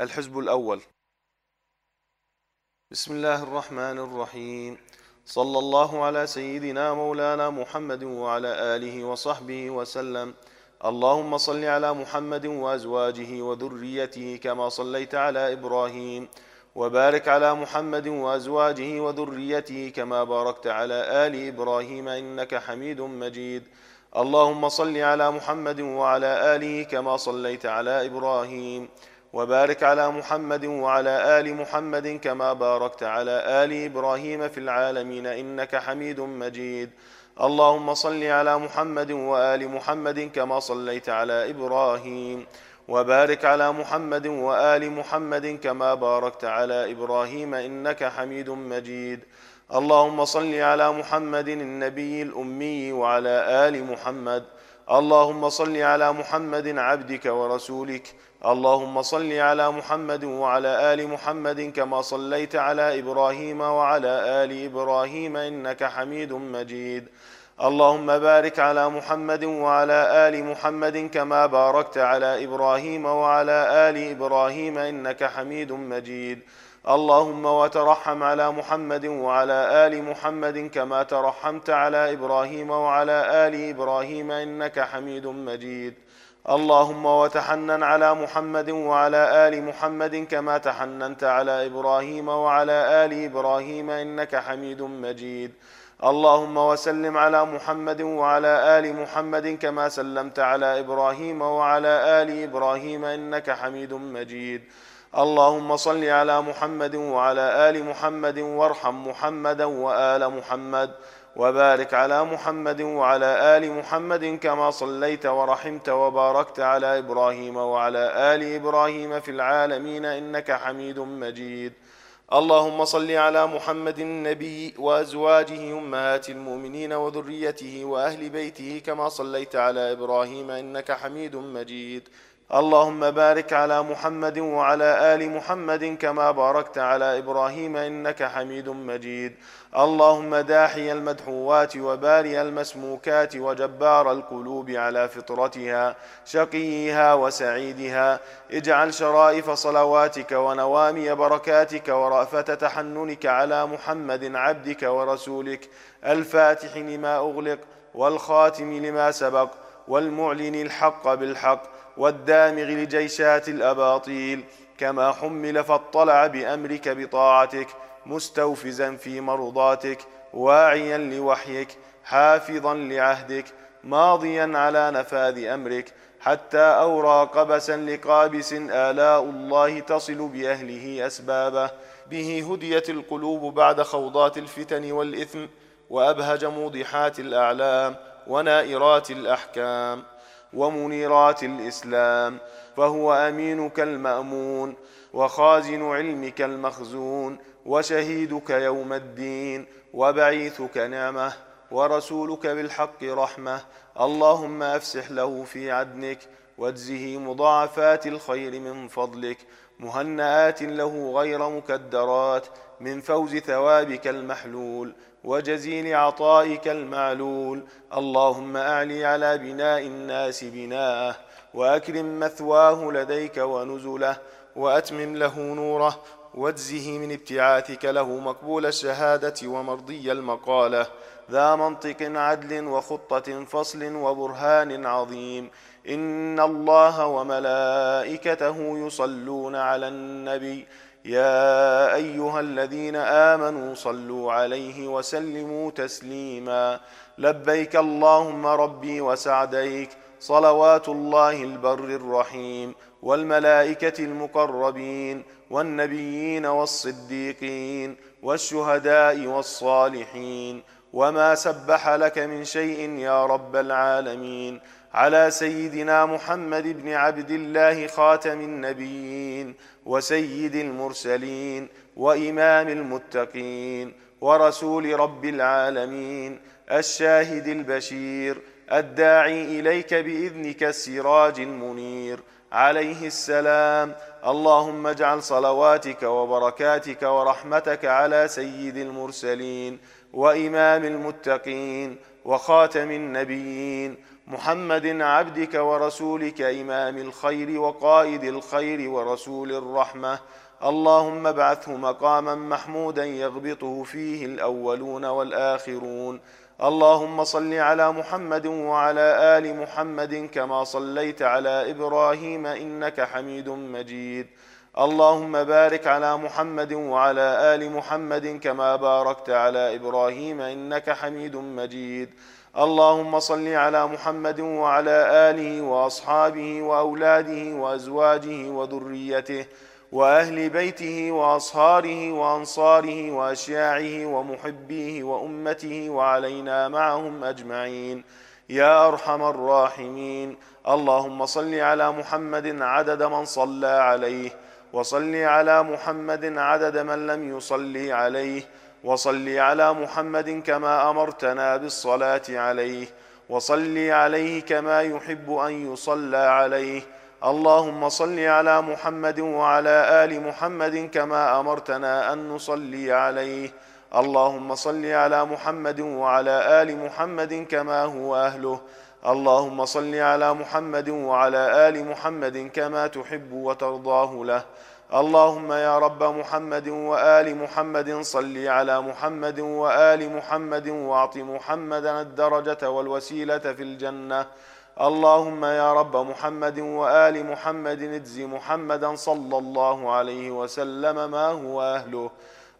الحزب الأول. بسم الله الرحمن الرحيم. صلى الله على سيدنا مولانا محمد وعلى آله وصحبه وسلم. اللهم صل على محمد وأزواجه وذريته كما صليت على إبراهيم. وبارك على محمد وأزواجه وذريته كما باركت على آل إبراهيم إنك حميد مجيد. اللهم صل على محمد وعلى آله كما صليت على إبراهيم. وبارك على محمد وعلى آل محمد كما باركت على آل إبراهيم في العالمين إنك حميد مجيد. اللهم صل على محمد وآل محمد كما صليت على إبراهيم. وبارك على محمد وآل محمد كما باركت على إبراهيم إنك حميد مجيد. اللهم صل على محمد النبي الأمي وعلى آل محمد. اللهم صل على محمد عبدك ورسولك. اللهم صل على محمد وعلى آل محمد كما صليت على إبراهيم وعلى آل إبراهيم إنك حميد مجيد. اللهم بارك على محمد وعلى آل محمد كما باركت على إبراهيم وعلى آل إبراهيم إنك حميد مجيد. اللهم وترحم على محمد وعلى آل محمد كما ترحمت على إبراهيم وعلى آل إبراهيم إنك حميد مجيد. اللهم وتحنن على محمد وعلى آل محمد كما تحننت على إبراهيم وعلى آل إبراهيم إنك حميد مجيد. اللهم وسلم على محمد وعلى آل محمد كما سلمت على إبراهيم وعلى آل إبراهيم إنك حميد مجيد. اللهم صل على محمد وعلى آل محمد وارحم محمدا وآل محمد وبارك على محمد وعلى آل محمد كما صليت ورحمت وباركت على إبراهيم وعلى آل إبراهيم في العالمين إنك حميد مجيد. اللهم صل على محمد النبي وأزواجه أمهات المؤمنين وذريته وأهل بيته كما صليت على إبراهيم إنك حميد مجيد. اللهم بارك على محمد وعلى آل محمد كما باركت على إبراهيم إنك حميد مجيد. اللهم داحي المدحوات وباري المسموكات وجبار القلوب على فطرتها شقيها وسعيدها. اجعل شرائف صلواتك ونوامي بركاتك ورأفة تحننك على محمد عبدك ورسولك. الفاتح لما أغلق والخاتم لما سبق والمعلن الحق بالحق. والدامغ لجيشات الأباطيل كما حمل فاطلع بأمرك بطاعتك مستوفزا في مرضاتك واعيا لوحيك حافظا لعهدك ماضيا على نفاذ أمرك حتى أورى قبسا لقابس آلاء الله تصل بأهله أسبابه. به هديت القلوب بعد خوضات الفتن والإثم وأبهج موضحات الأعلام ونائرات الأحكام. ومنيرات الإسلام فهو امينك المامون وخازن علمك المخزون وشهيدك يوم الدين وبعيثك نعمة ورسولك بالحق رحمة. اللهم أفسح له في عدنك واجزه مضاعفات الخير من فضلك. مهنآت له غير مكدرات من فوز ثوابك المحلول. وجزيل عطائك المعلول. اللهم اعلي على بناء الناس بناءه وأكرم مثواه لديك ونزله وأتمم له نوره وأجزه من ابتعاثك له مقبول الشهادة ومرضي المقالة. ذا منطق عدل وخطة فصل وبرهان عظيم. إن الله وملائكته يصلون على النبي. يا أيها الذين آمنوا صلوا عليه وسلموا تسليما. لبيك اللهم ربي وسعديك. صلوات الله البر الرحيم. والملائكة المقربين. والنبيين والصديقين. والشهداء والصالحين. وما سبح لك من شيء يا رب العالمين. على سيدنا محمد بن عبد الله خاتم النبيين. وسيد المرسلين وإمام المتقين ورسول رب العالمين الشاهد البشير الداعي إليك بإذنك السراج المنير. عليه السلام. اللهم اجعل صلواتك وبركاتك ورحمتك على سيد المرسلين وإمام المتقين وخاتم النبيين محمد عبدك ورسولك إمام الخير وقائد الخير ورسول الرحمة. اللهم ابعثه مقاما محمودا يغبطه فيه الأولون والآخرون. اللهم صل على محمد وعلى آل محمد كما صليت على إبراهيم إنك حميد مجيد. اللهم بارك على محمد وعلى آل محمد كما باركت على إبراهيم إنك حميد مجيد. اللهم صل على محمد وعلى آله وأصحابه وأولاده وأزواجه وذريته وأهل بيته وأصهاره وأنصاره وأشياعه ومحبيه وأمته وعلينا معهم أجمعين. يا أرحم الراحمين. اللهم صل على محمد عدد من صلى عليه. وصل على محمد عدد من لم يصلي عليه وصل على محمد كما أمرتنا بالصلاة عليه وصل عليه كما يحب أن يصلى عليه. اللهم صل على محمد وعلى آل محمد كما أمرتنا أن نصلي عليه. اللهم صل على محمد وعلى آل محمد كما هو أهله. اللهم صل على محمد وعلى آل محمد كما تحب وترضاه له. اللهم يا رب محمد وآل محمد صل على محمد وآل محمد واعط محمدا الدرجة والوسيلة في الجنة. اللهم يا رب محمد وآل محمد اجز محمدا صلى الله عليه وسلم ما هو أهله.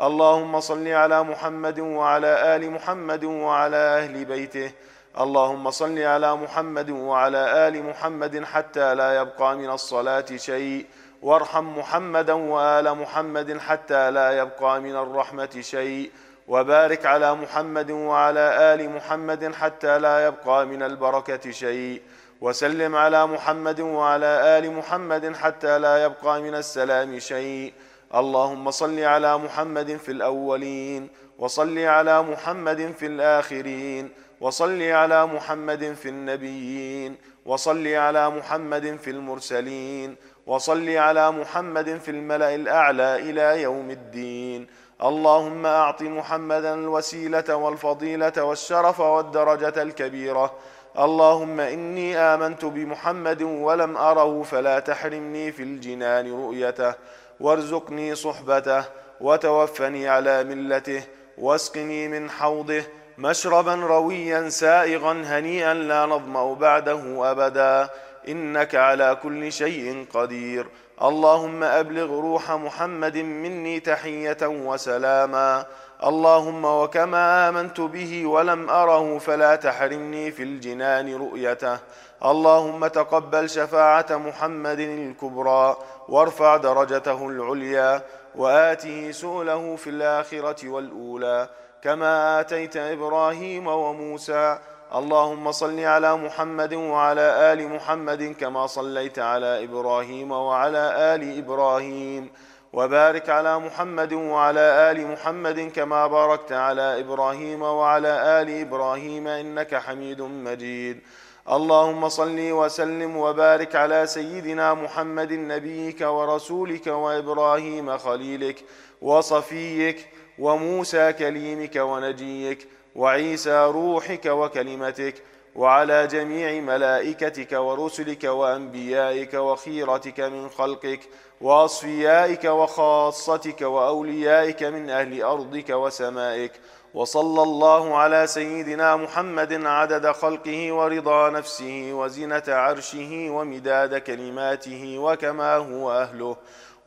اللهم صل على محمد وعلى آل محمد وعلى أهل بيته. اللهم صل على محمد وعلى آل محمد حتى لا يبقى من الصلاة شيء. وارحم محمدا وآل محمد حتى لا يبقى من الرحمة شيء. وبارك على محمد وعلى آل محمد حتى لا يبقى من البركة شيء. وسلم على محمد وعلى آل محمد حتى لا يبقى من السلام شيء. اللهم صل على محمد في الأولين وصل على محمد في الآخرين. وصل على محمد في النبيين وصل على محمد في المرسلين وصل على محمد في الملأ الأعلى إلى يوم الدين. اللهم أعط محمدا الوسيلة والفضيلة والشرف والدرجة الكبيرة. اللهم إني آمنت بمحمد ولم أره فلا تحرمني في الجنان رؤيته. وارزقني صحبته وتوفني على ملته واسقني من حوضه مشربا رويا سائغا هنيئا لا نظمأ بعده أبدا. إنك على كل شيء قدير. اللهم أبلغ روح محمد مني تحية وسلاما. اللهم وكما آمنت به ولم أره فلا تحرمني في الجنان رؤيته. اللهم تقبل شفاعة محمد الكبرى وارفع درجته العليا. وآته سؤله في الآخرة والأولى. كما آتيت إبراهيم وموسى. اللهم صل على محمد وعلى آل محمد كما صليت على إبراهيم وعلى آل إبراهيم. وبارك على محمد وعلى آل محمد كما باركت على إبراهيم وعلى آل إبراهيم إنك حميد مجيد. اللهم صل وسلم وبارك على سيدنا محمد نبيك ورسولك وإبراهيم خليلك وصفيك وموسى كليمك ونجيك وعيسى روحك وكلمتك وعلى جميع ملائكتك ورسلك وأنبيائك وخيرتك من خلقك وأصفيائك وخاصتك وأوليائك من أهل أرضك وسمائك وصلى الله على سيدنا محمد عدد خلقه ورضا نفسه وزنه عرشه ومداد كلماته وكما هو أهله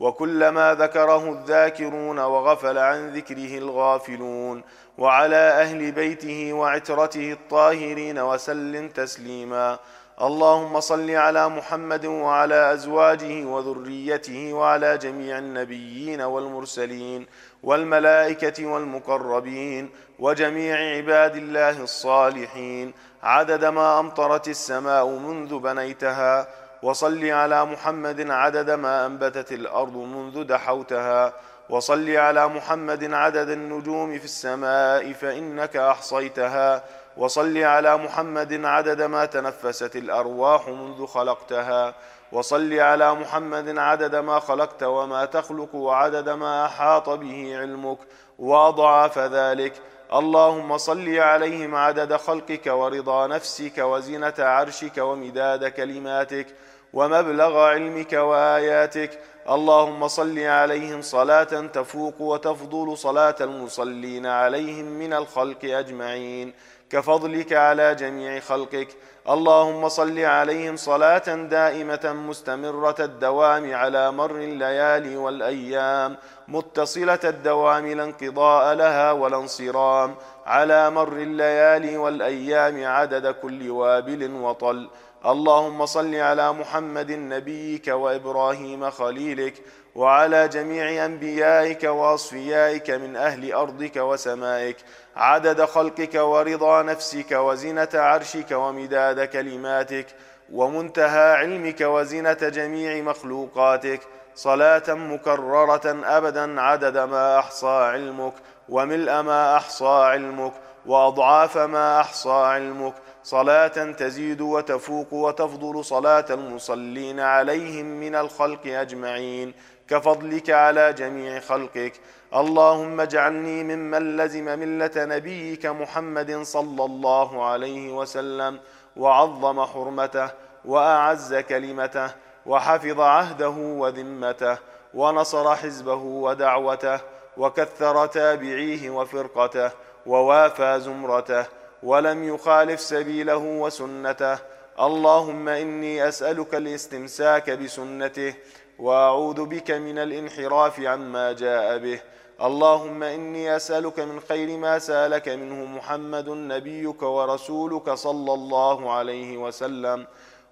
وكلما ذكره الذاكرون وغفل عن ذكره الغافلون وعلى أهل بيته وعترته الطاهرين وسلم تسليما. اللهم صل على محمد وعلى أزواجه وذريته وعلى جميع النبيين والمرسلين والملائكة والمقربين وجميع عباد الله الصالحين. عدد ما أمطرت السماء منذ بنيتها وصل على محمد عدد ما أنبتت الأرض منذ دحوتها. وصل على محمد عدد النجوم في السماء فإنك أحصيتها. وصل على محمد عدد ما تنفست الأرواح منذ خلقتها. وصل على محمد عدد ما خلقت وما تخلق وعدد ما أحاط به علمك. واضعاف ذلك اللهم صل عليهم عدد خلقك ورضا نفسك وزنة عرشك ومداد كلماتك ومبلغ علمك وآياتك. اللهم صل عليهم صلاة تفوق وتفضل صلاة المصلين عليهم من الخلق أجمعين. كفضلك على جميع خلقك. اللهم صل عليهم صلاة دائمة مستمرة الدوام على مر الليالي والأيام. متصلة الدوام لا انقضاء لها ولا انصرام. على مر الليالي والأيام عدد كل وابل وطل. اللهم صل على محمد نبيك وإبراهيم خليلك وعلى جميع أنبيائك وأصفيائك من أهل أرضك وسمائك. عدد خلقك ورضا نفسك وزنة عرشك ومداد كلماتك. ومنتهى علمك وزنة جميع مخلوقاتك صلاة مكررة أبدا عدد ما أحصى علمك وملء ما أحصى علمك وأضعاف ما أحصى علمك. صلاة تزيد وتفوق وتفضل صلاة المصلين عليهم من الخلق أجمعين. كفضلك على جميع خلقك. اللهم اجعلني ممن لزم ملة نبيك محمد صلى الله عليه وسلم. وعظم حرمته وأعز كلمته وحفظ عهده وذمته ونصر حزبه ودعوته وكثر تابعيه وفرقته ووافى زمرته ولم يخالف سبيله وسنته اللهم إني أسألك الاستمساك بسنته وأعوذ بك من الانحراف عما جاء به اللهم إني أسألك من خير ما سألك منه محمد نبيك ورسولك صلى الله عليه وسلم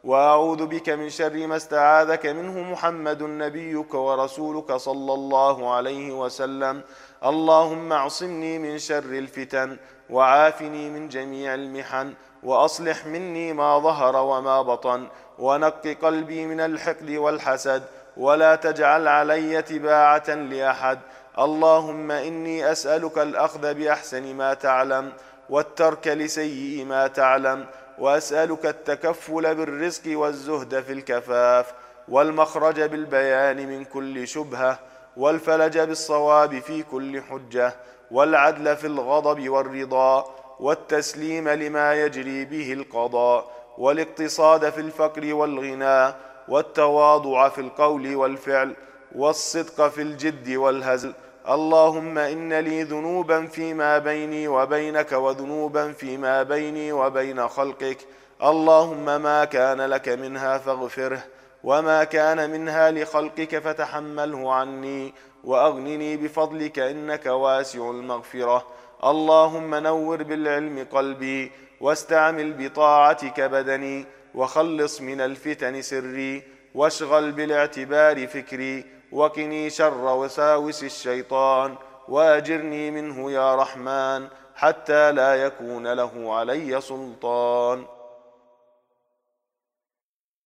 وأعوذ بك من شر ما استعاذك منه محمد نبيك ورسولك صلى الله عليه وسلم. اللهم اعصمني من شر الفتن وعافني من جميع المحن وأصلح مني ما ظهر وما بطن ونق قلبي من الحقد والحسد ولا تجعل علي تباعة لأحد. اللهم إني أسألك الأخذ بأحسن ما تعلم والترك لسيء ما تعلم وأسألك التكفل بالرزق والزهد في الكفاف والمخرج بالبيان من كل شبهة والفلج بالصواب في كل حجة والعدل في الغضب والرضا والتسليم لما يجري به القضاء والاقتصاد في الفقر والغنى والتواضع في القول والفعل والصدق في الجد والهزل اللهم إن لي ذنوبا فيما بيني وبينك وذنوبا فيما بيني وبين خلقك. اللهم ما كان لك منها فاغفره وما كان منها لخلقك فتحمله عني وأغنني بفضلك إنك واسع المغفرة. اللهم نور بالعلم قلبي واستعمل بطاعتك بدني وخلص من الفتن سري واشغل بالاعتبار فكري وقني شر وساوس الشيطان واجرني منه يا رحمن حتى لا يكون له علي سلطان.